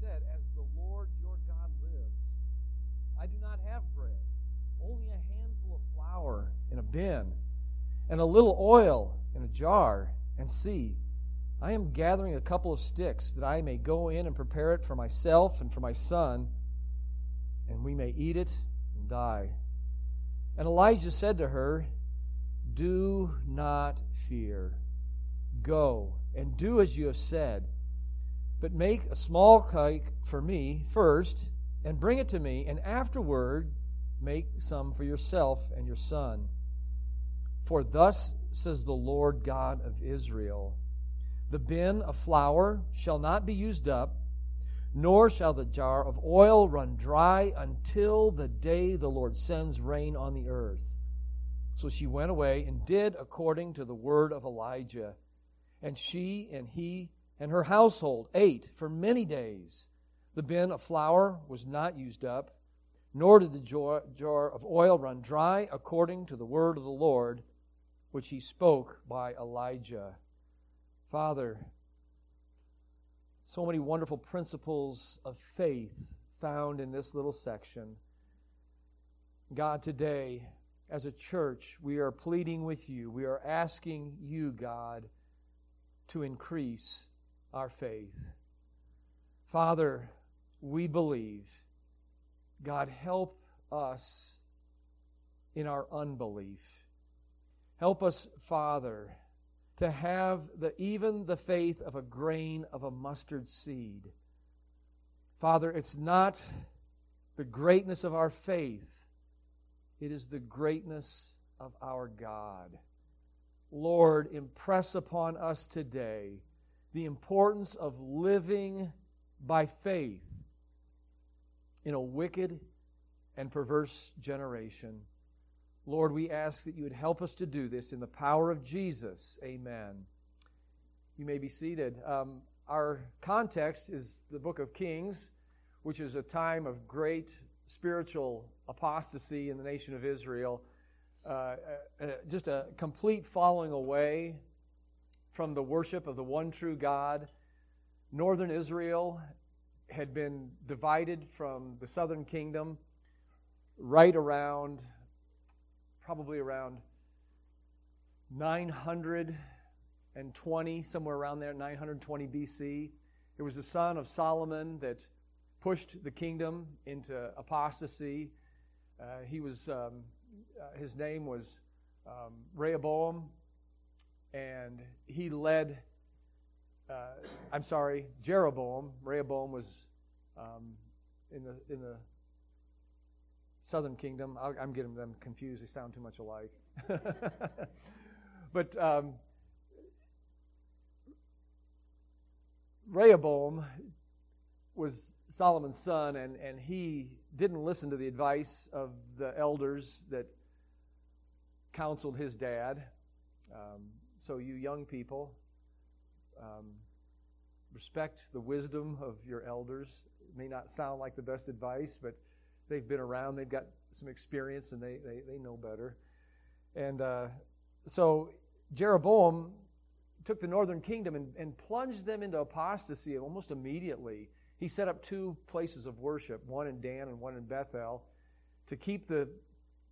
said, As the Lord your God lives, I do not have bread, only a handful of flour in a bin, and a little oil in a jar. And see, I am gathering a couple of sticks that I may go in and prepare it for myself and for my son, and we may eat it and die. And Elijah said to her, Do not fear. Go and do as you have said. But make a small cake for me first, and bring it to me, and afterward make some for yourself and your son. For thus says the Lord God of Israel The bin of flour shall not be used up, nor shall the jar of oil run dry until the day the Lord sends rain on the earth. So she went away and did according to the word of Elijah. And she and he and her household ate for many days. The bin of flour was not used up, nor did the jar of oil run dry, according to the word of the Lord, which he spoke by Elijah. Father, so many wonderful principles of faith found in this little section. God, today, as a church, we are pleading with you. We are asking you, God, to increase our faith. Father, we believe. God, help us in our unbelief. Help us, Father, to have the, even the faith of a grain of a mustard seed. Father, it's not the greatness of our faith, it is the greatness of our God. Lord, impress upon us today the importance of living by faith in a wicked and perverse generation. Lord, we ask that you would help us to do this in the power of Jesus. Amen. You may be seated. Um, our context is the book of Kings, which is a time of great spiritual apostasy in the nation of Israel. Uh, uh, uh just a complete falling away from the worship of the one true God. Northern Israel had been divided from the southern kingdom right around, probably around 920, somewhere around there, 920 BC. It was the son of Solomon that pushed the kingdom into apostasy. Uh, he was, um, uh, his name was um, Rehoboam, and he led. Uh, I'm sorry, Jeroboam. Rehoboam was um, in the in the southern kingdom. i am getting them confused. They sound too much alike. but um, Rehoboam was Solomon's son, and, and he didn't listen to the advice of the elders that counseled his dad. Um, so, you young people, um, respect the wisdom of your elders. It may not sound like the best advice, but they've been around, they've got some experience, and they, they, they know better. And uh, so, Jeroboam took the northern kingdom and, and plunged them into apostasy almost immediately. He set up two places of worship, one in Dan and one in Bethel, to keep the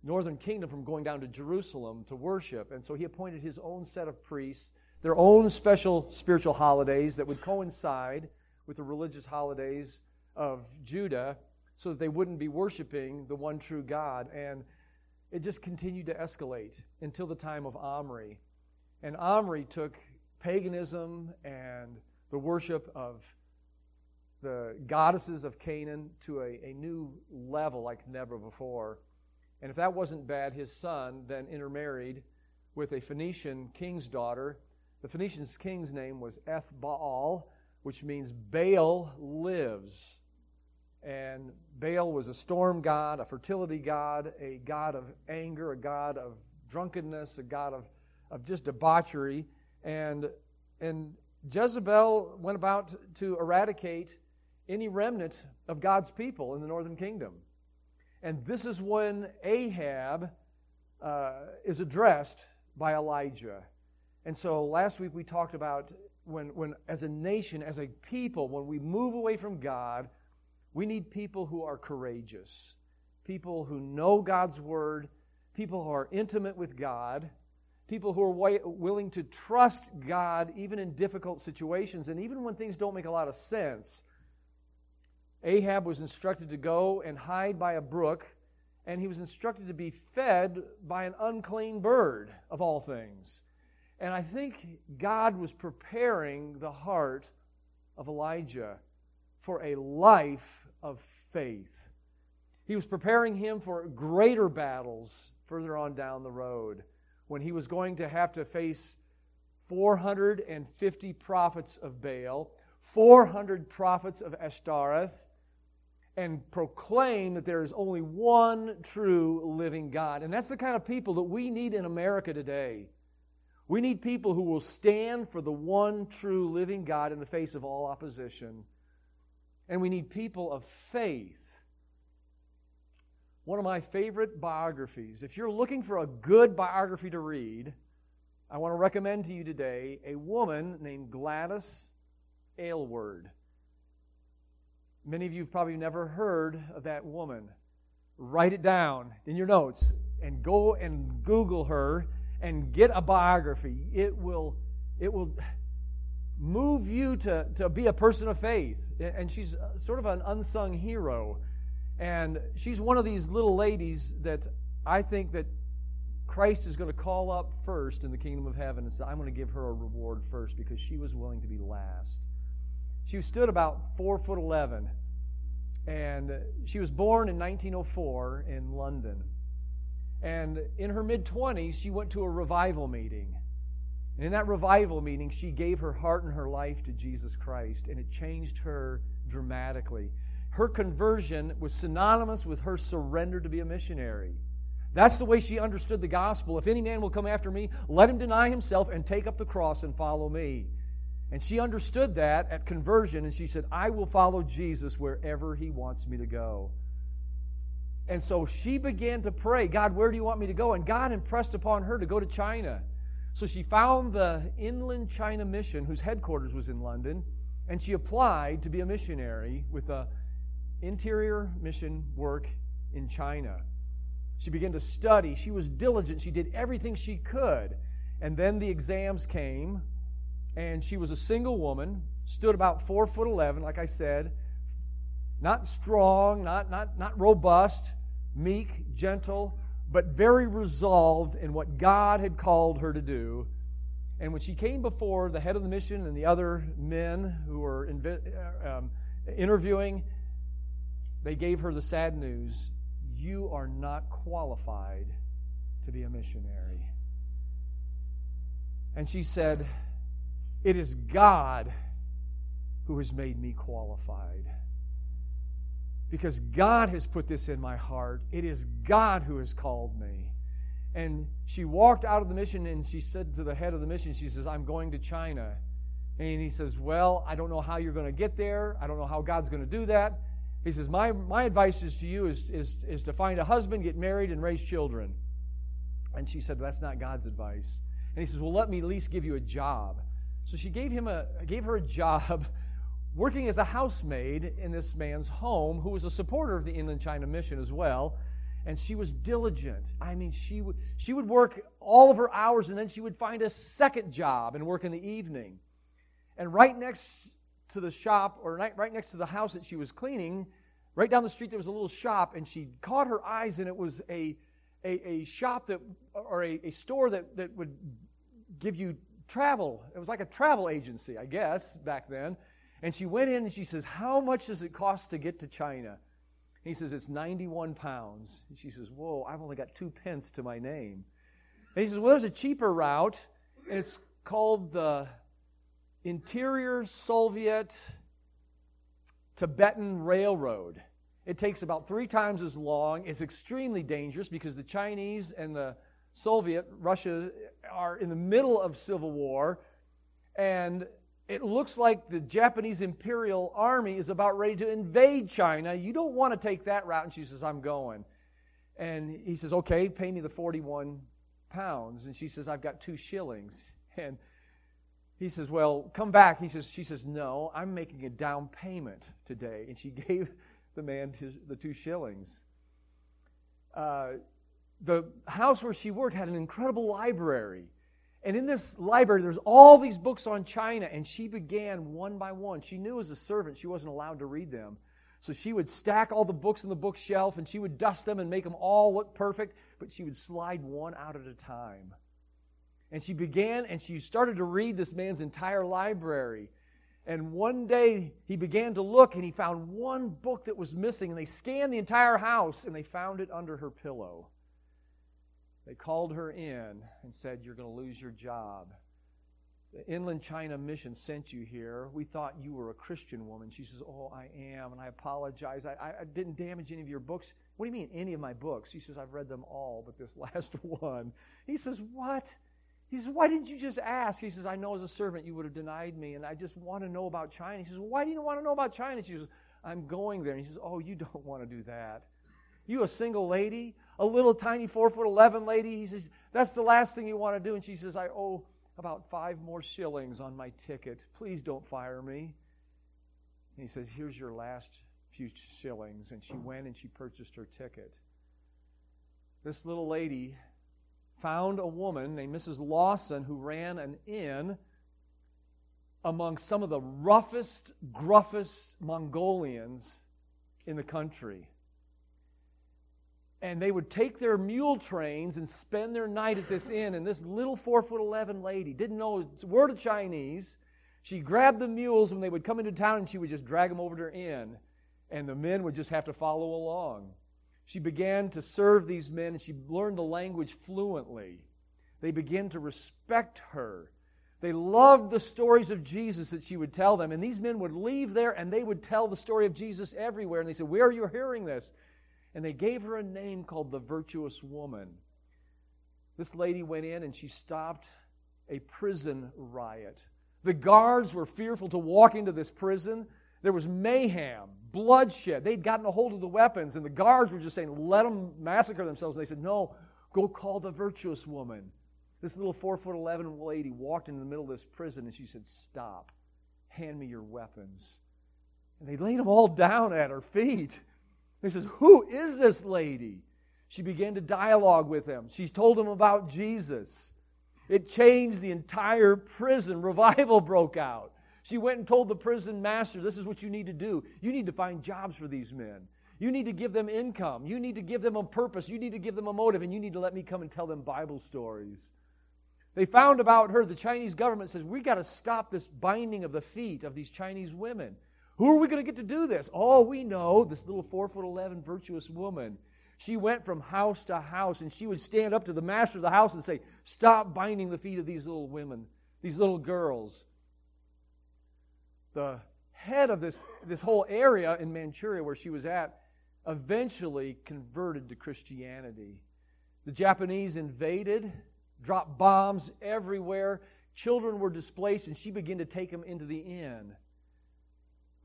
northern kingdom from going down to Jerusalem to worship. And so he appointed his own set of priests, their own special spiritual holidays that would coincide with the religious holidays of Judah so that they wouldn't be worshiping the one true God. And it just continued to escalate until the time of Omri. And Omri took paganism and the worship of the goddesses of Canaan to a, a new level like never before. And if that wasn't bad, his son then intermarried with a Phoenician king's daughter. The Phoenician king's name was Ethbaal, which means Baal lives. And Baal was a storm god, a fertility god, a god of anger, a god of drunkenness, a god of, of just debauchery. And, and Jezebel went about to eradicate any remnant of God's people in the northern kingdom. And this is when Ahab uh, is addressed by Elijah. And so last week we talked about when, when, as a nation, as a people, when we move away from God, we need people who are courageous, people who know God's word, people who are intimate with God, people who are willing to trust God even in difficult situations and even when things don't make a lot of sense. Ahab was instructed to go and hide by a brook, and he was instructed to be fed by an unclean bird, of all things. And I think God was preparing the heart of Elijah for a life of faith. He was preparing him for greater battles further on down the road when he was going to have to face 450 prophets of Baal, 400 prophets of Ashtoreth, and proclaim that there is only one true living God. And that's the kind of people that we need in America today. We need people who will stand for the one true living God in the face of all opposition. And we need people of faith. One of my favorite biographies, if you're looking for a good biography to read, I want to recommend to you today a woman named Gladys Aylward. Many of you have probably never heard of that woman. Write it down in your notes and go and Google her and get a biography. It will, it will move you to, to be a person of faith. And she's uh, sort of an unsung hero. And she's one of these little ladies that I think that Christ is going to call up first in the kingdom of heaven and say, I'm going to give her a reward first because she was willing to be last. She stood about four foot eleven, and she was born in 1904 in London. And in her mid 20s, she went to a revival meeting. And in that revival meeting, she gave her heart and her life to Jesus Christ, and it changed her dramatically. Her conversion was synonymous with her surrender to be a missionary. That's the way she understood the gospel. If any man will come after me, let him deny himself and take up the cross and follow me. And she understood that at conversion, and she said, I will follow Jesus wherever he wants me to go. And so she began to pray, God, where do you want me to go? And God impressed upon her to go to China. So she found the Inland China Mission, whose headquarters was in London, and she applied to be a missionary with a interior mission work in China. She began to study. She was diligent. She did everything she could. And then the exams came, and she was a single woman, stood about four foot eleven, like I said, not strong, not, not, not robust, meek, gentle, but very resolved in what God had called her to do. And when she came before the head of the mission and the other men who were uh, um, interviewing, they gave her the sad news you are not qualified to be a missionary. And she said, It is God who has made me qualified because God has put this in my heart. It is God who has called me. And she walked out of the mission and she said to the head of the mission, She says, I'm going to China. And he says, Well, I don't know how you're going to get there. I don't know how God's going to do that. He says, My, my advice is to you is, is, is to find a husband, get married, and raise children. And she said, That's not God's advice. And he says, Well, let me at least give you a job. So she gave him a gave her a job working as a housemaid in this man's home, who was a supporter of the Inland China Mission as well. And she was diligent. I mean, she would, she would work all of her hours and then she would find a second job and work in the evening. And right next to the shop, or right, right next to the house that she was cleaning, right down the street, there was a little shop, and she caught her eyes, and it was a, a, a shop that, or a, a store that, that would give you travel. It was like a travel agency, I guess, back then. And she went in and she says, How much does it cost to get to China? He says, It's 91 pounds. And she says, Whoa, I've only got two pence to my name. And he says, Well, there's a cheaper route, and it's called the Interior Soviet Tibetan Railroad. It takes about three times as long. It's extremely dangerous because the Chinese and the Soviet, Russia, are in the middle of civil war. And it looks like the Japanese Imperial Army is about ready to invade China. You don't want to take that route. And she says, I'm going. And he says, Okay, pay me the 41 pounds. And she says, I've got two shillings. And he says, Well, come back. He says, She says, No, I'm making a down payment today. And she gave the man the two shillings. Uh, the house where she worked had an incredible library. And in this library, there's all these books on China, and she began one by one. She knew as a servant she wasn't allowed to read them. So she would stack all the books in the bookshelf, and she would dust them and make them all look perfect, but she would slide one out at a time. And she began and she started to read this man's entire library. And one day he began to look and he found one book that was missing. And they scanned the entire house and they found it under her pillow. They called her in and said, You're going to lose your job. The Inland China Mission sent you here. We thought you were a Christian woman. She says, Oh, I am, and I apologize. I, I didn't damage any of your books. What do you mean, any of my books? She says, I've read them all, but this last one. He says, What? He says, Why didn't you just ask? He says, I know as a servant you would have denied me, and I just want to know about China. He says, Why do you want to know about China? She says, I'm going there. And he says, Oh, you don't want to do that. You a single lady, a little tiny four foot eleven lady. He says, That's the last thing you want to do. And she says, I owe about five more shillings on my ticket. Please don't fire me. And he says, Here's your last few shillings. And she went and she purchased her ticket. This little lady found a woman named Mrs. Lawson who ran an inn among some of the roughest, gruffest Mongolians in the country. And they would take their mule trains and spend their night at this inn. And this little four foot eleven lady didn't know a word of Chinese. She grabbed the mules when they would come into town and she would just drag them over to her inn. And the men would just have to follow along. She began to serve these men and she learned the language fluently. They began to respect her. They loved the stories of Jesus that she would tell them. And these men would leave there and they would tell the story of Jesus everywhere. And they said, Where are you hearing this? And they gave her a name called the Virtuous Woman. This lady went in and she stopped a prison riot. The guards were fearful to walk into this prison. There was mayhem, bloodshed. They'd gotten a hold of the weapons, and the guards were just saying, let them massacre themselves. And they said, no, go call the virtuous woman. This little four foot eleven lady walked into the middle of this prison, and she said, stop, hand me your weapons. And they laid them all down at her feet. He says, Who is this lady? She began to dialogue with him. She told him about Jesus. It changed the entire prison. Revival broke out. She went and told the prison master, This is what you need to do. You need to find jobs for these men. You need to give them income. You need to give them a purpose. You need to give them a motive. And you need to let me come and tell them Bible stories. They found about her, the Chinese government says, We got to stop this binding of the feet of these Chinese women. Who are we going to get to do this? Oh, we know this little four foot eleven virtuous woman. She went from house to house and she would stand up to the master of the house and say, Stop binding the feet of these little women, these little girls the head of this, this whole area in Manchuria where she was at eventually converted to Christianity. The Japanese invaded, dropped bombs everywhere. Children were displaced, and she began to take them into the inn.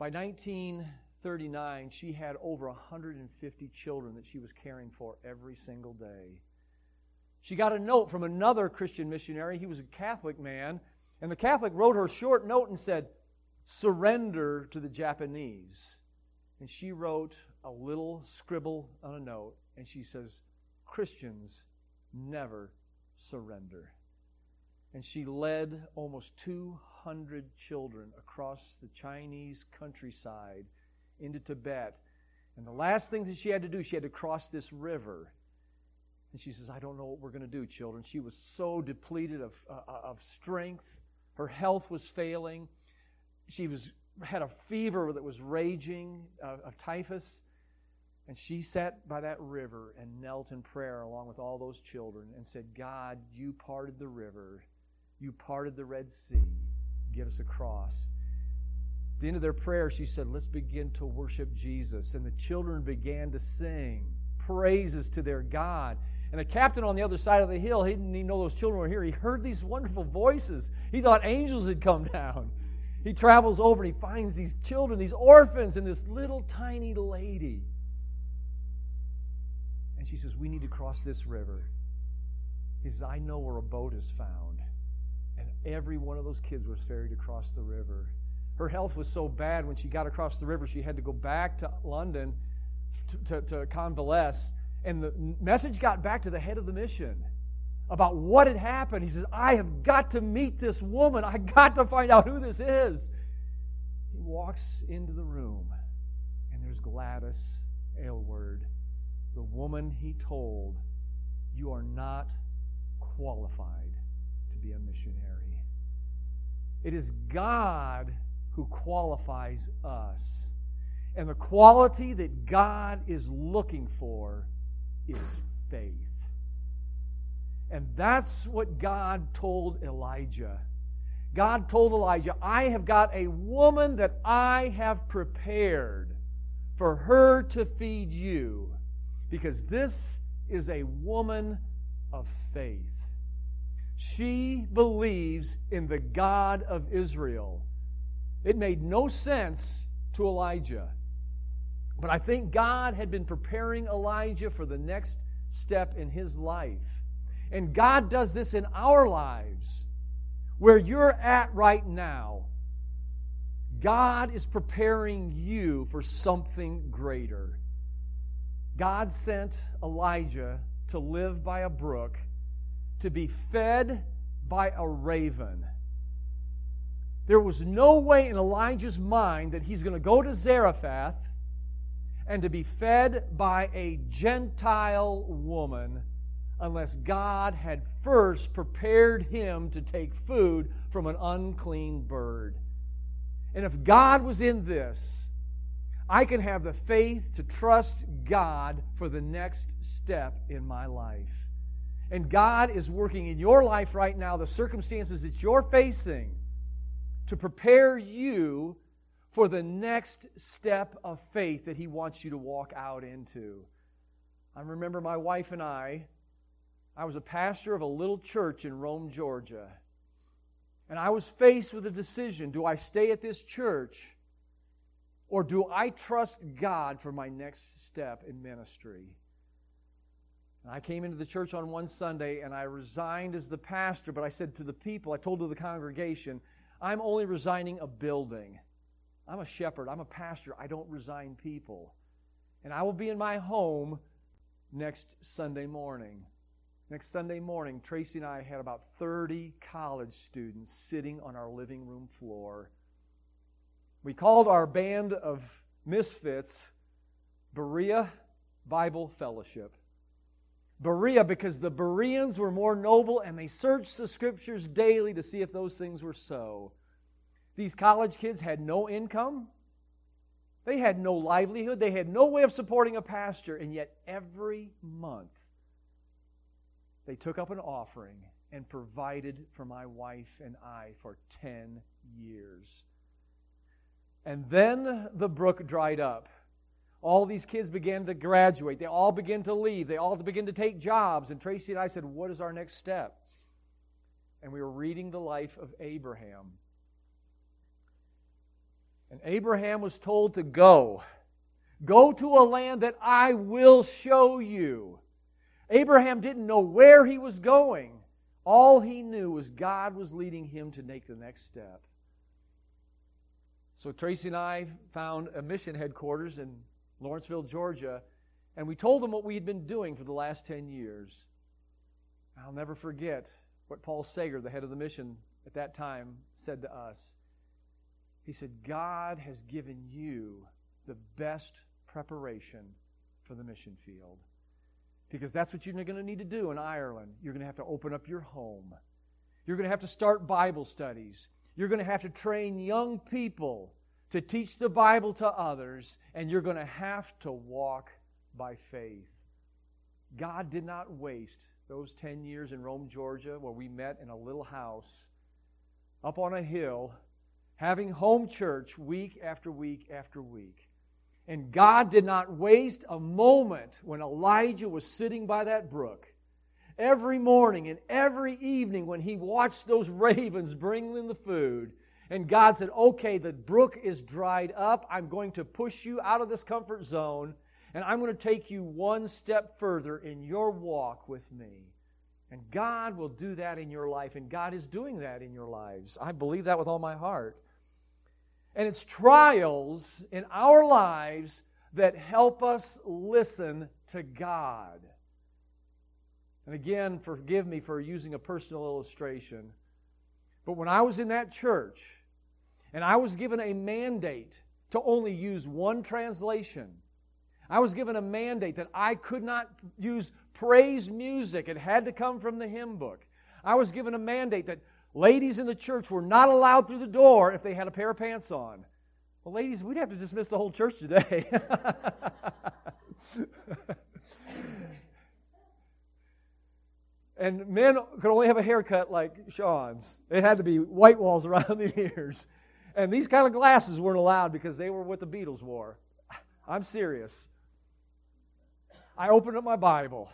By 1939, she had over 150 children that she was caring for every single day. She got a note from another Christian missionary. He was a Catholic man. And the Catholic wrote her a short note and said, surrender to the Japanese. And she wrote a little scribble on a note, and she says, Christians never surrender. And she led almost 200 children across the Chinese countryside into Tibet. And the last thing that she had to do, she had to cross this river. And she says, I don't know what we're going to do, children. She was so depleted of, uh, of strength. Her health was failing she was had a fever that was raging uh, of typhus. And she sat by that river and knelt in prayer along with all those children and said, God, you parted the river. You parted the Red Sea. Get us across. At the end of their prayer, she said, Let's begin to worship Jesus. And the children began to sing praises to their God. And the captain on the other side of the hill, he didn't even know those children were here. He heard these wonderful voices. He thought angels had come down. He travels over and he finds these children, these orphans, and this little tiny lady. And she says, We need to cross this river. He says, I know where a boat is found. And every one of those kids was ferried across the river. Her health was so bad when she got across the river, she had to go back to London to, to, to convalesce. And the message got back to the head of the mission about what had happened. He says, I have got to meet this woman. I got to find out who this is. He walks into the room, and there's Gladys Aylward, the woman he told, You are not qualified be a missionary. It is God who qualifies us. And the quality that God is looking for is faith. And that's what God told Elijah. God told Elijah, I have got a woman that I have prepared for her to feed you, because this is a woman of faith. She believes in the God of Israel. It made no sense to Elijah. But I think God had been preparing Elijah for the next step in his life. And God does this in our lives. Where you're at right now, God is preparing you for something greater. God sent Elijah to live by a brook, to be fed by a raven. There was no way in Elijah's mind that he's going to go to Zarephath and to be fed by a Gentile woman unless God had first prepared him to take food from an unclean bird. And if God was in this, I can have the faith to trust God for the next step in my life. And God is working in your life right now, the circumstances that you're facing, to prepare you for the next step of faith that He wants you to walk out into. I remember my wife and I I was a pastor of a little church in Rome, Georgia. And I was faced with a decision do I stay at this church or do I trust God for my next step in ministry? And I came into the church on one Sunday and I resigned as the pastor, but I said to the people, I told to the congregation, I'm only resigning a building. I'm a shepherd, I'm a pastor, I don't resign people. And I will be in my home next Sunday morning. Next Sunday morning, Tracy and I had about 30 college students sitting on our living room floor. We called our band of misfits Berea Bible Fellowship. Berea because the Bereans were more noble and they searched the scriptures daily to see if those things were so. These college kids had no income. They had no livelihood. They had no way of supporting a pastor. And yet, every month, they took up an offering and provided for my wife and I for 10 years. And then the brook dried up. All these kids began to graduate. They all began to leave. They all began to take jobs. And Tracy and I said, What is our next step? And we were reading the life of Abraham. And Abraham was told to go. Go to a land that I will show you. Abraham didn't know where he was going. All he knew was God was leading him to make the next step. So Tracy and I found a mission headquarters in Lawrenceville, Georgia, and we told them what we had been doing for the last 10 years. I'll never forget what Paul Sager, the head of the mission at that time, said to us. He said, God has given you the best preparation for the mission field. Because that's what you're going to need to do in Ireland. You're going to have to open up your home. You're going to have to start Bible studies. You're going to have to train young people to teach the Bible to others, and you're going to have to walk by faith. God did not waste those 10 years in Rome, Georgia, where we met in a little house up on a hill, having home church week after week after week. And God did not waste a moment when Elijah was sitting by that brook. Every morning and every evening when he watched those ravens bring in the food, and God said, Okay, the brook is dried up. I'm going to push you out of this comfort zone, and I'm going to take you one step further in your walk with me. And God will do that in your life, and God is doing that in your lives. I believe that with all my heart. And it's trials in our lives that help us listen to God. And again, forgive me for using a personal illustration. But when I was in that church and I was given a mandate to only use one translation, I was given a mandate that I could not use praise music, it had to come from the hymn book. I was given a mandate that ladies in the church were not allowed through the door if they had a pair of pants on. Well, ladies, we'd have to dismiss the whole church today. and men could only have a haircut like Sean's. It had to be white walls around the ears. And these kind of glasses weren't allowed because they were what the Beatles wore. I'm serious. I opened up my Bible.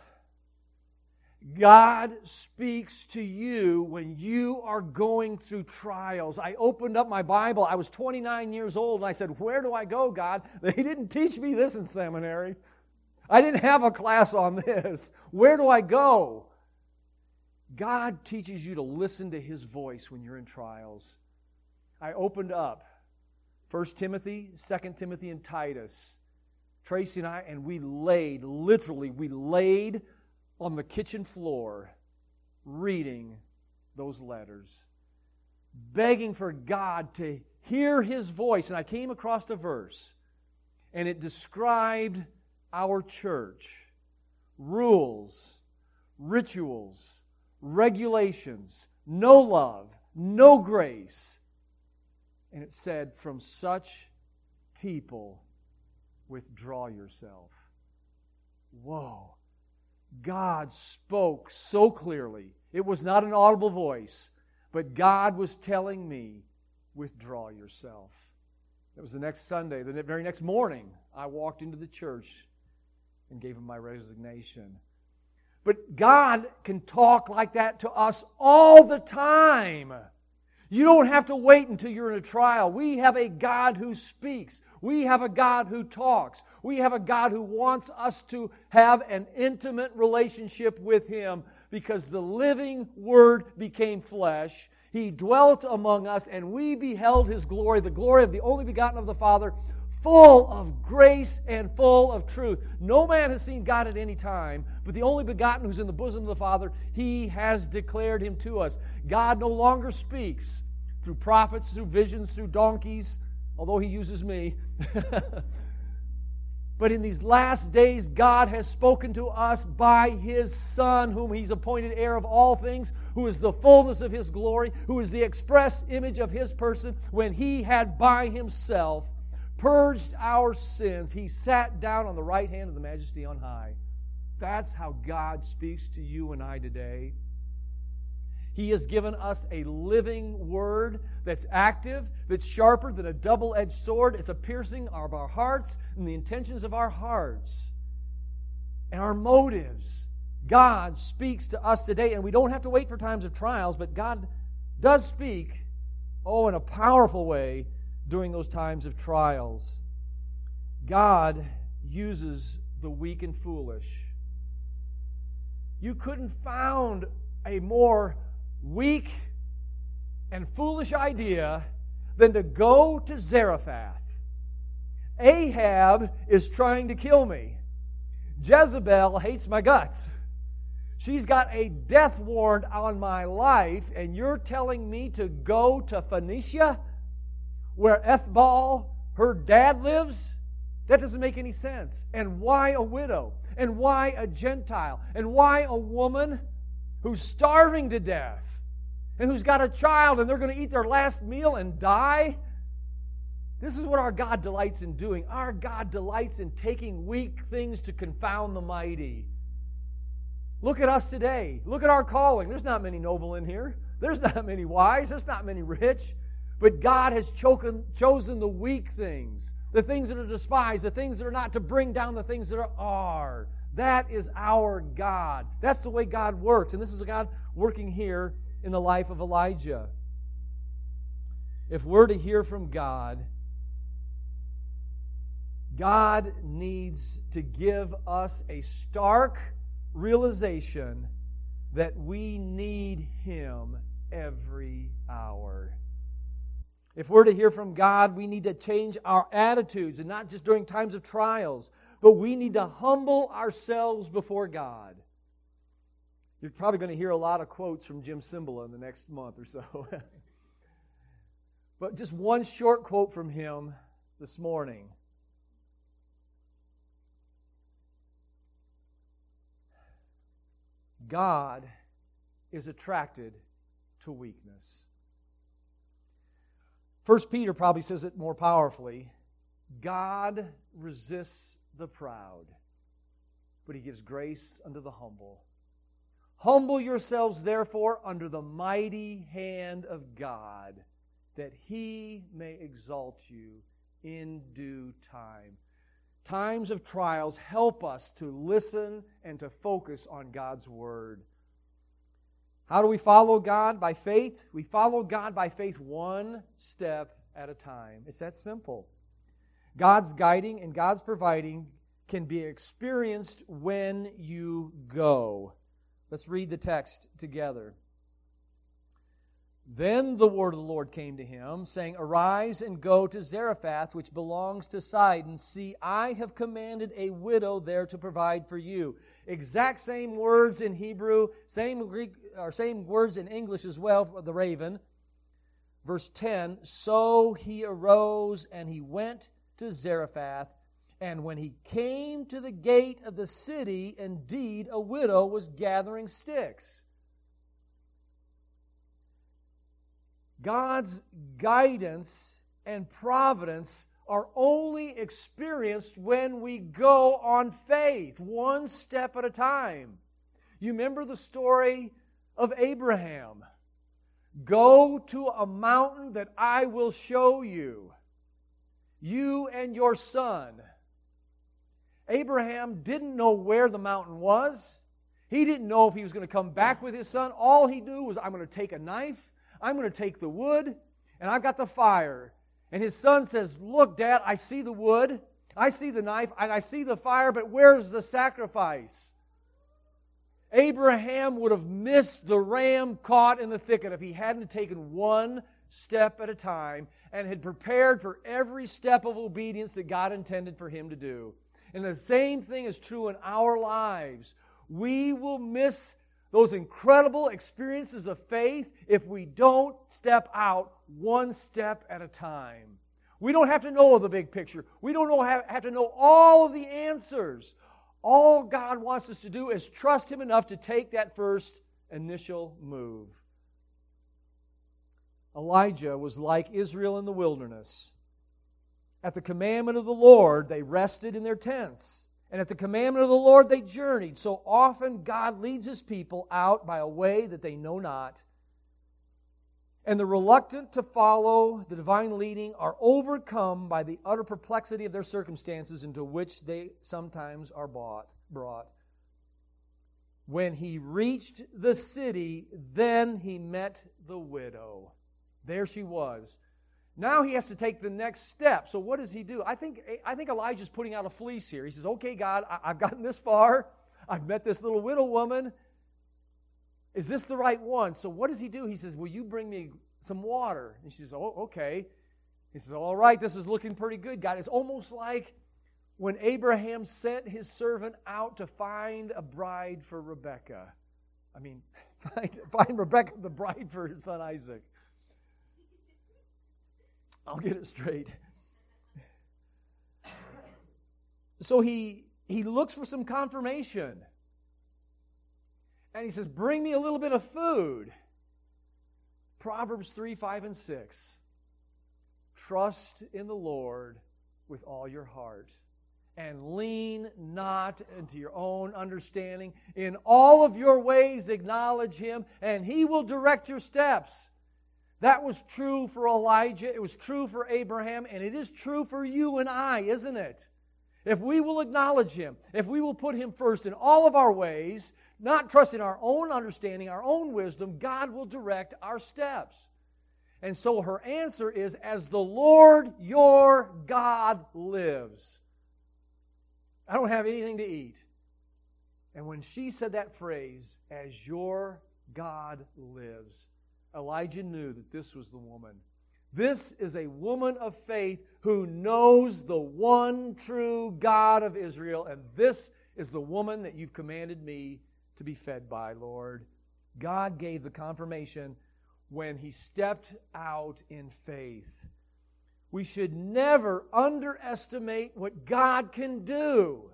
God speaks to you when you are going through trials. I opened up my Bible. I was 29 years old and I said, Where do I go, God? They didn't teach me this in seminary. I didn't have a class on this. Where do I go? God teaches you to listen to his voice when you're in trials. I opened up 1 Timothy, 2 Timothy, and Titus. Tracy and I, and we laid, literally, we laid on the kitchen floor reading those letters, begging for God to hear his voice. And I came across a verse, and it described our church rules, rituals, regulations, no love, no grace. And it said, From such people, withdraw yourself. Whoa. God spoke so clearly. It was not an audible voice, but God was telling me, withdraw yourself. It was the next Sunday, the very next morning, I walked into the church and gave him my resignation. But God can talk like that to us all the time. You don't have to wait until you're in a trial. We have a God who speaks. We have a God who talks. We have a God who wants us to have an intimate relationship with Him because the living Word became flesh. He dwelt among us, and we beheld His glory, the glory of the only begotten of the Father, full of grace and full of truth. No man has seen God at any time, but the only begotten who's in the bosom of the Father, He has declared Him to us. God no longer speaks through prophets, through visions, through donkeys, although He uses me. but in these last days, God has spoken to us by His Son, whom He's appointed heir of all things, who is the fullness of His glory, who is the express image of His person, when He had by Himself purged our sins, He sat down on the right hand of the Majesty on high. That's how God speaks to you and I today. He has given us a living word that's active, that's sharper than a double edged sword. It's a piercing of our hearts and the intentions of our hearts and our motives. God speaks to us today, and we don't have to wait for times of trials, but God does speak, oh, in a powerful way during those times of trials. God uses the weak and foolish. You couldn't found a more weak and foolish idea than to go to Zarephath. Ahab is trying to kill me. Jezebel hates my guts. She's got a death warrant on my life, and you're telling me to go to Phoenicia, where Ethbaal, her dad, lives? That doesn't make any sense. And why a widow? And why a Gentile? And why a woman who's starving to death? and who's got a child and they're going to eat their last meal and die. This is what our God delights in doing. Our God delights in taking weak things to confound the mighty. Look at us today. Look at our calling. There's not many noble in here. There's not many wise. There's not many rich. But God has chosen, chosen the weak things, the things that are despised, the things that are not, to bring down the things that are. That is our God. That's the way God works. And this is God working here in the life of Elijah. If we're to hear from God, God needs to give us a stark realization that we need Him every hour. If we're to hear from God, we need to change our attitudes, and not just during times of trials, but we need to humble ourselves before God. You're probably going to hear a lot of quotes from Jim Cymbala in the next month or so. but just one short quote from him this morning. God is attracted to weakness. First Peter probably says it more powerfully. God resists the proud, but he gives grace unto the humble. Humble yourselves, therefore, under the mighty hand of God, that he may exalt you in due time. Times of trials help us to listen and to focus on God's word. How do we follow God? By faith. We follow God by faith one step at a time. It's that simple. God's guiding and God's providing can be experienced when you go. Let's read the text together. Then the word of the Lord came to him, saying, Arise and go to Zarephath, which belongs to Sidon. See, I have commanded a widow there to provide for you. Exact same words in Hebrew, same Greek, or same words in English as well for the raven. Verse 10 So he arose and he went to Zarephath. And when he came to the gate of the city, indeed a widow was gathering sticks. God's guidance and providence are only experienced when we go on faith, one step at a time. You remember the story of Abraham. Go to a mountain that I will show you, you and your son. Abraham didn't know where the mountain was. He didn't know if he was going to come back with his son. All he knew was, I'm going to take a knife, I'm going to take the wood, and I've got the fire. And his son says, Look, Dad, I see the wood, I see the knife, and I see the fire, but where's the sacrifice? Abraham would have missed the ram caught in the thicket if he hadn't taken one step at a time and had prepared for every step of obedience that God intended for him to do. And the same thing is true in our lives. We will miss those incredible experiences of faith if we don't step out one step at a time. We don't have to know the big picture. We don't know, have to know all of the answers. All God wants us to do is trust Him enough to take that first initial move. Elijah was like Israel in the wilderness. At the commandment of the Lord, they rested in their tents. And at the commandment of the Lord, they journeyed. So often, God leads his people out by a way that they know not. And the reluctant to follow the divine leading are overcome by the utter perplexity of their circumstances into which they sometimes are bought, brought. When he reached the city, then he met the widow. There she was, now he has to take the next step. So what does he do? I think, I think Elijah's putting out a fleece here. He says, Okay, God, I, I've gotten this far. I've met this little widow woman. Is this the right one? So what does he do? He says, Will you bring me some water? And she says, Oh, okay. He says, All right, this is looking pretty good, God. It's almost like when Abraham sent his servant out to find a bride for Rebekah. I mean, find, find Rebekah the bride for his son Isaac. I'll get it straight. So he he looks for some confirmation. And he says, Bring me a little bit of food. Proverbs 3, 5, and 6. Trust in the Lord with all your heart and lean not into your own understanding. In all of your ways, acknowledge him, and he will direct your steps. That was true for Elijah, it was true for Abraham, and it is true for you and I, isn't it? If we will acknowledge Him, if we will put Him first in all of our ways, not trusting our own understanding, our own wisdom, God will direct our steps. And so her answer is, As the Lord your God lives. I don't have anything to eat. And when she said that phrase, as your God lives, Elijah knew that this was the woman. This is a woman of faith who knows the one true God of Israel, and this is the woman that you've commanded me to be fed by, Lord. God gave the confirmation when he stepped out in faith. We should never underestimate what God can do.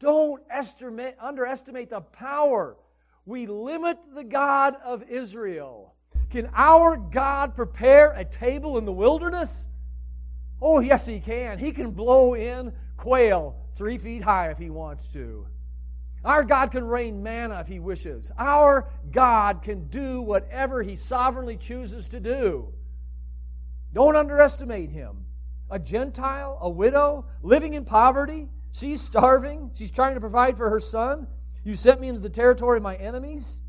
Don't estimate, underestimate the power. We limit the God of Israel. Can our God prepare a table in the wilderness? Oh, yes, He can. He can blow in quail three feet high if He wants to. Our God can rain manna if He wishes. Our God can do whatever He sovereignly chooses to do. Don't underestimate Him. A Gentile, a widow, living in poverty, she's starving, she's trying to provide for her son. You sent me into the territory of my enemies.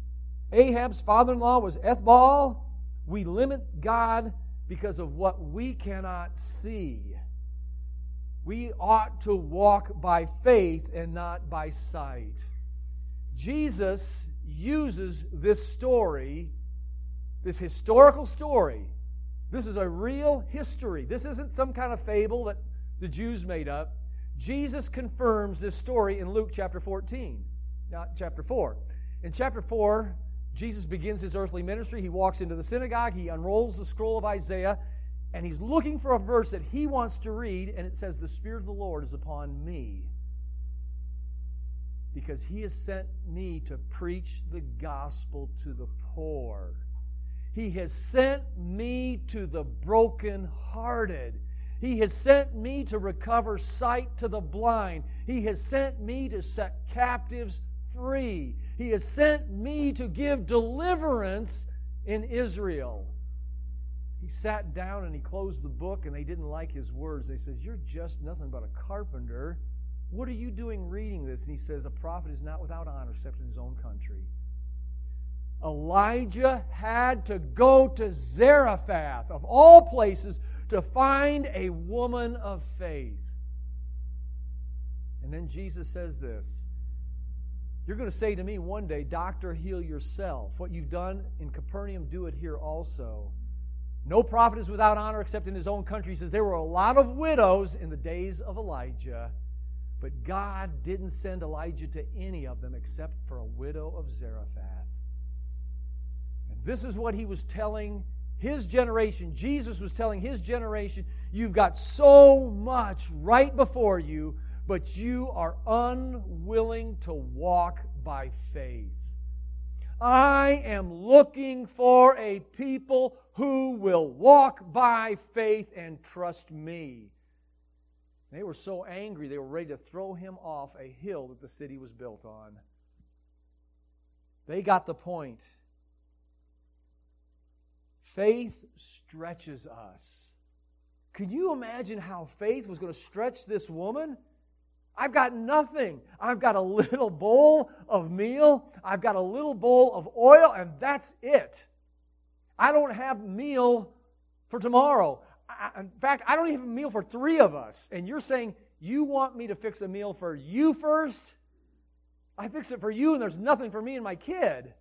Ahab's father in law was Ethbaal. We limit God because of what we cannot see. We ought to walk by faith and not by sight. Jesus uses this story, this historical story. This is a real history. This isn't some kind of fable that the Jews made up. Jesus confirms this story in Luke chapter 14, not chapter 4. In chapter 4, Jesus begins his earthly ministry. He walks into the synagogue, he unrolls the scroll of Isaiah, and he's looking for a verse that he wants to read, and it says, The Spirit of the Lord is upon me. Because he has sent me to preach the gospel to the poor. He has sent me to the brokenhearted. He has sent me to recover sight to the blind. He has sent me to set captives free. He has sent me to give deliverance in Israel. He sat down and he closed the book, and they didn't like his words. They says, You're just nothing but a carpenter. What are you doing reading this? And he says, A prophet is not without honor except in his own country. Elijah had to go to Zarephath, of all places, to find a woman of faith. And then Jesus says this You're going to say to me one day, Doctor, heal yourself. What you've done in Capernaum, do it here also. No prophet is without honor except in his own country. He says there were a lot of widows in the days of Elijah, but God didn't send Elijah to any of them except for a widow of Zarephath. And this is what he was telling his generation. Jesus was telling his generation, You've got so much right before you, but you are unwilling to walk by faith. I am looking for a people who will walk by faith and trust me. They were so angry, they were ready to throw him off a hill that the city was built on. They got the point. Faith stretches us. Can you imagine how faith was going to stretch this woman? I've got nothing. I've got a little bowl of meal, I've got a little bowl of oil, and that's it. I don't have meal for tomorrow. I, in fact, I don't even have a meal for three of us. And you're saying you want me to fix a meal for you first? I fix it for you, and there's nothing for me and my kid.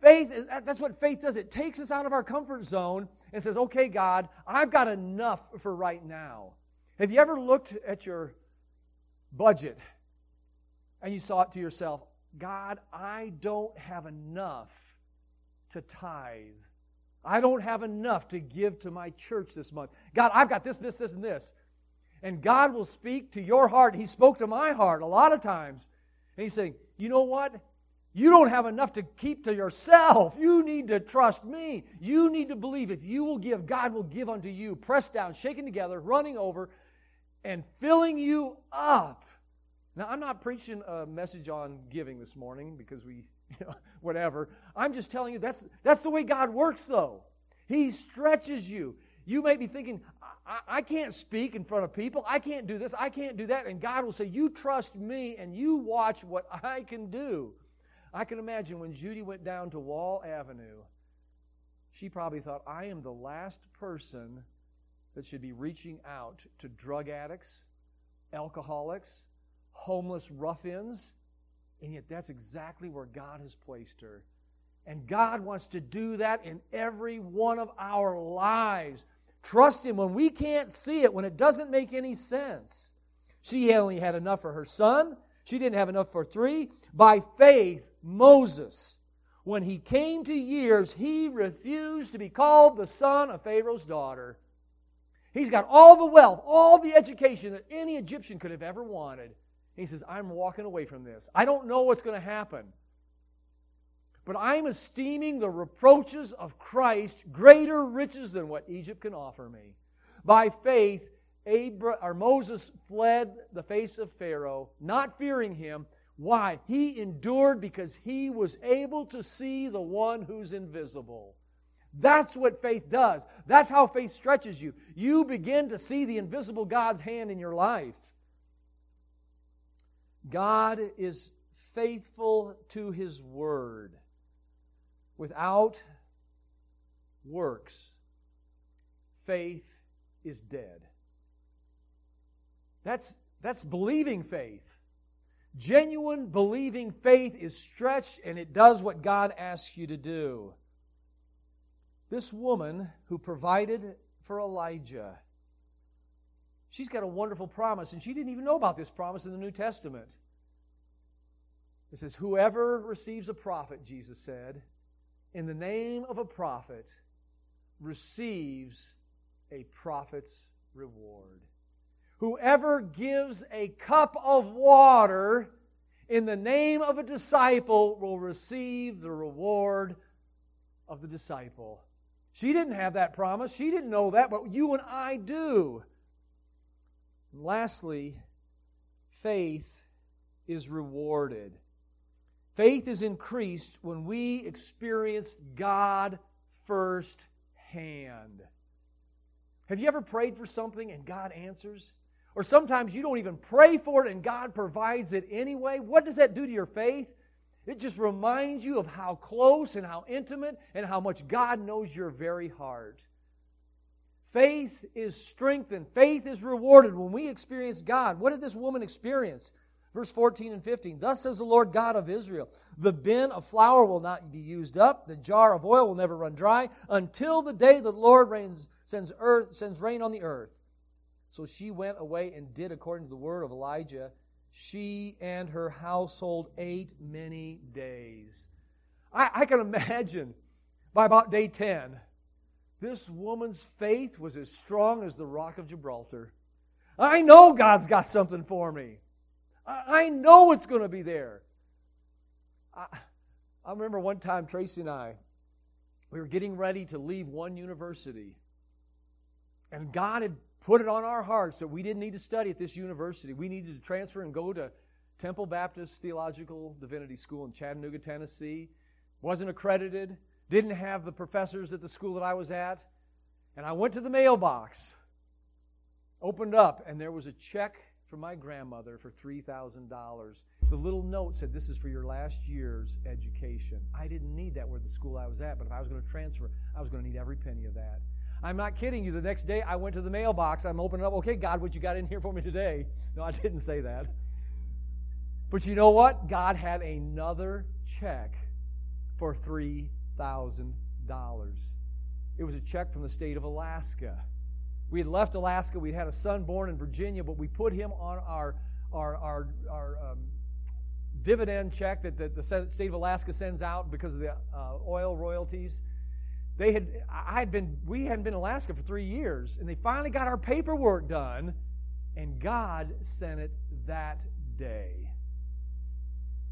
Faith is that's what faith does. It takes us out of our comfort zone and says, okay, God, I've got enough for right now. Have you ever looked at your budget and you thought to yourself, God, I don't have enough to tithe. I don't have enough to give to my church this month. God, I've got this, this, this, and this. And God will speak to your heart. He spoke to my heart a lot of times. And He's saying, you know what? You don't have enough to keep to yourself. You need to trust me. You need to believe if you will give, God will give unto you, pressed down, shaken together, running over, and filling you up. Now, I'm not preaching a message on giving this morning because we, you know, whatever. I'm just telling you that's, that's the way God works, though. He stretches you. You may be thinking, I, I can't speak in front of people. I can't do this. I can't do that. And God will say, You trust me and you watch what I can do. I can imagine when Judy went down to Wall Avenue, she probably thought, I am the last person that should be reaching out to drug addicts, alcoholics, homeless ruffians. And yet, that's exactly where God has placed her. And God wants to do that in every one of our lives. Trust Him when we can't see it, when it doesn't make any sense. She only had enough for her son, she didn't have enough for three. By faith, Moses, when he came to years, he refused to be called the son of Pharaoh's daughter. He's got all the wealth, all the education that any Egyptian could have ever wanted. He says, I'm walking away from this. I don't know what's going to happen. But I'm esteeming the reproaches of Christ greater riches than what Egypt can offer me. By faith, Abra- or Moses fled the face of Pharaoh, not fearing him. Why? He endured because he was able to see the one who's invisible. That's what faith does. That's how faith stretches you. You begin to see the invisible God's hand in your life. God is faithful to his word. Without works, faith is dead. That's, that's believing faith. Genuine believing faith is stretched and it does what God asks you to do. This woman who provided for Elijah, she's got a wonderful promise, and she didn't even know about this promise in the New Testament. It says, Whoever receives a prophet, Jesus said, in the name of a prophet, receives a prophet's reward. Whoever gives a cup of water in the name of a disciple will receive the reward of the disciple. She didn't have that promise. She didn't know that, but you and I do. And lastly, faith is rewarded. Faith is increased when we experience God firsthand. Have you ever prayed for something and God answers? Or sometimes you don't even pray for it and God provides it anyway. What does that do to your faith? It just reminds you of how close and how intimate and how much God knows your very heart. Faith is strengthened, faith is rewarded when we experience God. What did this woman experience? Verse 14 and 15. Thus says the Lord God of Israel The bin of flour will not be used up, the jar of oil will never run dry until the day the Lord rains, sends, earth, sends rain on the earth. So she went away and did according to the word of Elijah she and her household ate many days. I, I, can imagine by about day 10, this woman's faith was as strong as the rock of Gibraltar. I know God's got something for me. I, I know it's going to be there. I, I remember one time Tracy and I, we were getting ready to leave one university. And God had put it on our hearts that we didn't need to study at this university. We needed to transfer and go to Temple Baptist Theological Divinity School in Chattanooga, Tennessee. Wasn't accredited, didn't have the professors at the school that I was at. And I went to the mailbox, opened up, and there was a check from my grandmother for $3,000. The little note said, This is for your last year's education. I didn't need that where the school I was at, but if I was going to transfer, I was going to need every penny of that. I'm not kidding you. The next day, I went to the mailbox. I'm opening up. Okay, God, what you got in here for me today? No, I didn't say that. But you know what? God had another check for $3,000. It was a check from the state of Alaska. We had left Alaska. We had a son born in Virginia, but we put him on our, our, our, our um, dividend check that the, the, state of Alaska sends out because of the uh, oil royalties. They had, I had been, we hadn't been in Alaska for three years, and they finally got our paperwork done, and God sent it that day.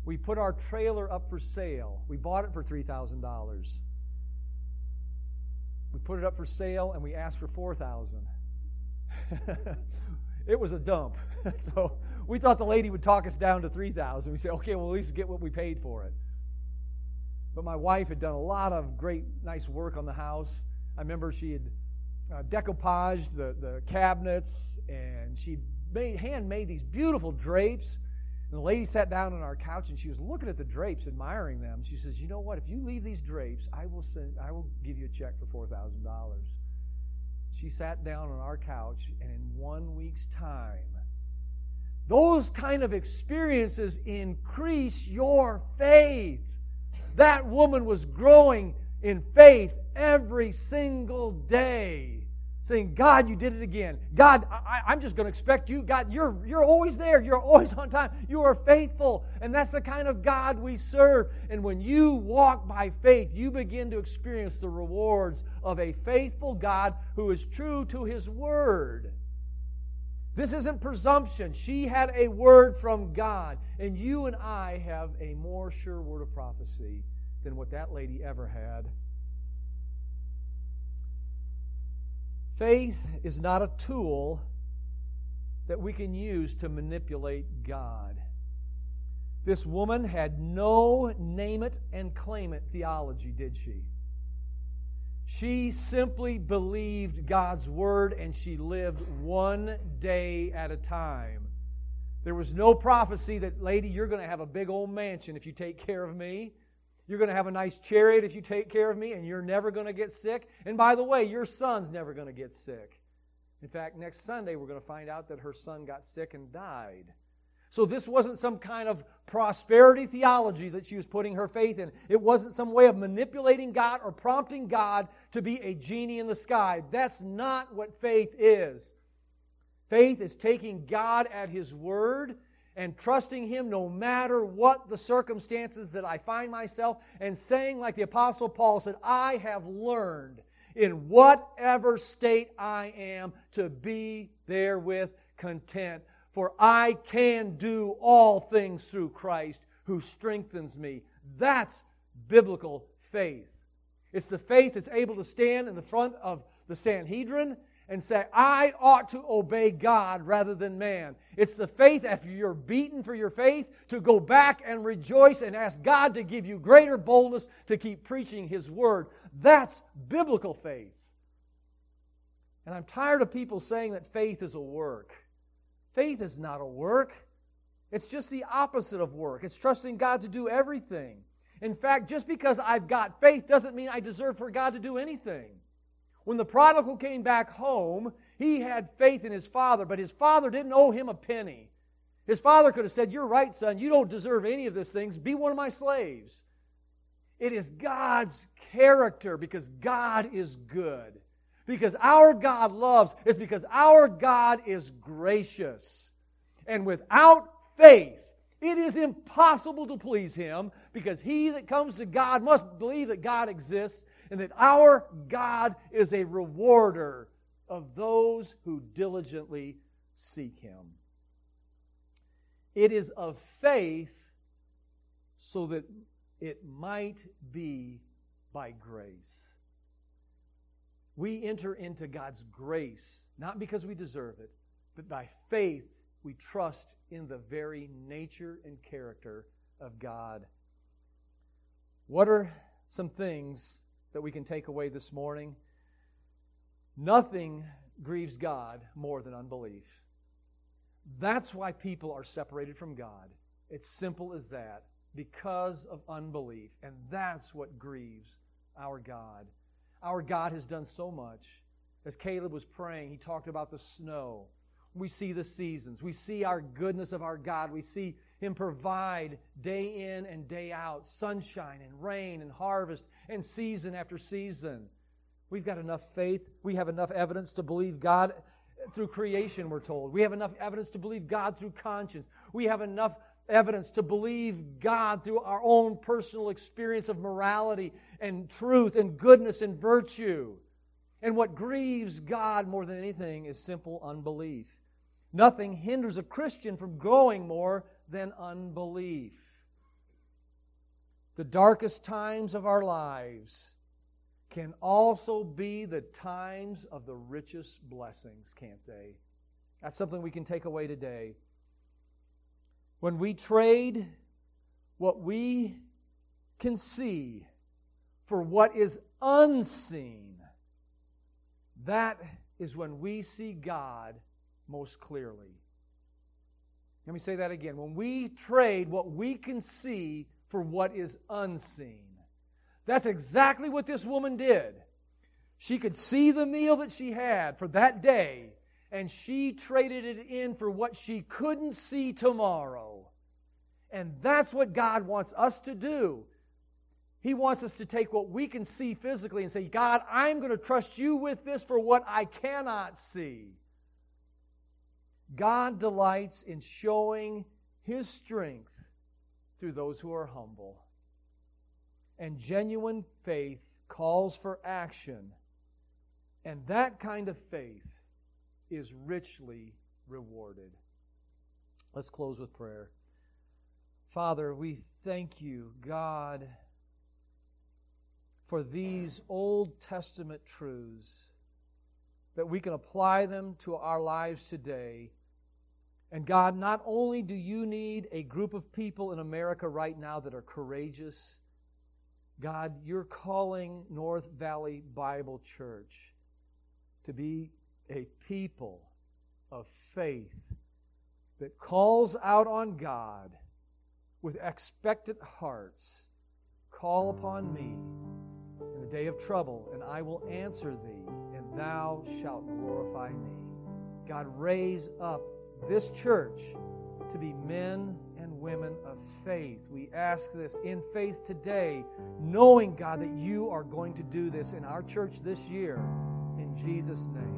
We put our trailer up for sale. We bought it for $3,000. We put it up for sale and we asked for 4000 It was a dump. so we thought the lady would talk us down to 3000 We said, okay, well, at least get what we paid for it. But my wife had done a lot of great, nice work on the house. I remember she had uh, decoupaged the, the cabinets and she'd made, handmade these beautiful drapes. And the lady sat down on our couch and she was looking at the drapes, admiring them. She says, You know what? If you leave these drapes, I will, send, I will give you a check for $4,000. She sat down on our couch, and in one week's time, Those kind of experiences increase your faith. That woman was growing in faith every single day saying, God, you did it again. God, I, am just going to expect you. God, you're, you're always there. You're always on time. You are faithful. And that's the kind of God we serve. And when you walk by faith, you begin to experience the rewards of a faithful God who is true to his word. This isn't presumption. She had a word from God. And you and I have a more sure word of prophecy than what that lady ever had. Faith is not a tool that we can use to manipulate God. This woman had no name it and claim it theology, did she? She simply believed God's word and she lived one day at a time. There was no prophecy that, lady, you're going to have a big old mansion if you take care of me. You're going to have a nice chariot if you take care of me, and you're never going to get sick. And by the way, your son's never going to get sick. In fact, next Sunday, we're going to find out that her son got sick and died. So, this wasn't some kind of prosperity theology that she was putting her faith in. It wasn't some way of manipulating God or prompting God to be a genie in the sky. That's not what faith is. Faith is taking God at His word and trusting Him no matter what the circumstances that I find myself, and saying, like the Apostle Paul said, I have learned in whatever state I am to be therewith content. For I can do all things through Christ who strengthens me. That's biblical faith. It's the faith that's able to stand in the front of the Sanhedrin and say, I ought to obey God rather than man. It's the faith, after you're beaten for your faith, to go back and rejoice and ask God to give you greater boldness to keep preaching His word. That's biblical faith. And I'm tired of people saying that faith is a work. Faith is not a work, it's just the opposite of work. It's trusting God to do everything. In fact, just because I've got faith doesn't mean I deserve for God to do anything. When the prodigal came back home, he had faith in his father, but his father didn't owe him a penny. His father could have said, You're right, son. You don't deserve any of these things. Be one of my slaves. It is God's character because God is good. Because our God loves is because our God is gracious. And without faith, it is impossible to please Him because he that comes to God must believe that God exists and that our God is a rewarder of those who diligently seek Him. It is of faith so that it might be by grace. We enter into God's grace not because we deserve it, but by faith we trust in the very nature and character of God. What are some things that we can take away this morning. Nothing grieves God more than unbelief. That's why people are separated from God. It's simple as that because of unbelief. And that's what grieves our God. Our God has done so much. As Caleb was praying, he talked about the snow. We see the seasons. We see our goodness of our God. We see Him provide day in and day out sunshine and rain and harvest and season after season. We've got enough faith. We have enough evidence to believe God through creation, we're told. We have enough evidence to believe God through conscience. We have enough evidence to believe God through our own personal experience of morality and truth and goodness and virtue. And what grieves God more than anything is simple unbelief. Nothing hinders a Christian from growing more than unbelief. The darkest times of our lives can also be the times of the richest blessings, can't they? That's something we can take away today. When we trade what we can see for what is unseen, that is when we see God most clearly. Let me say that again. When we trade what we can see for what is unseen, that's exactly what this woman did. She could see the meal that she had for that day, and she traded it in for what she couldn't see tomorrow. And that's what God wants us to do. He wants us to take what we can see physically and say, God, I'm going to trust you with this for what I cannot see. God delights in showing his strength through those who are humble. And genuine faith calls for action. And that kind of faith is richly rewarded. Let's close with prayer. Father, we thank you, God, for these Old Testament truths, that we can apply them to our lives today. And God, not only do you need a group of people in America right now that are courageous, God, you're calling North Valley Bible Church to be a people of faith that calls out on God with expectant hearts. Call upon me in the day of trouble, and I will answer thee, and thou shalt glorify me. God, raise up this church to be men and women of faith. We ask this in faith today, knowing, God, that you are going to do this in our church this year. In Jesus' name.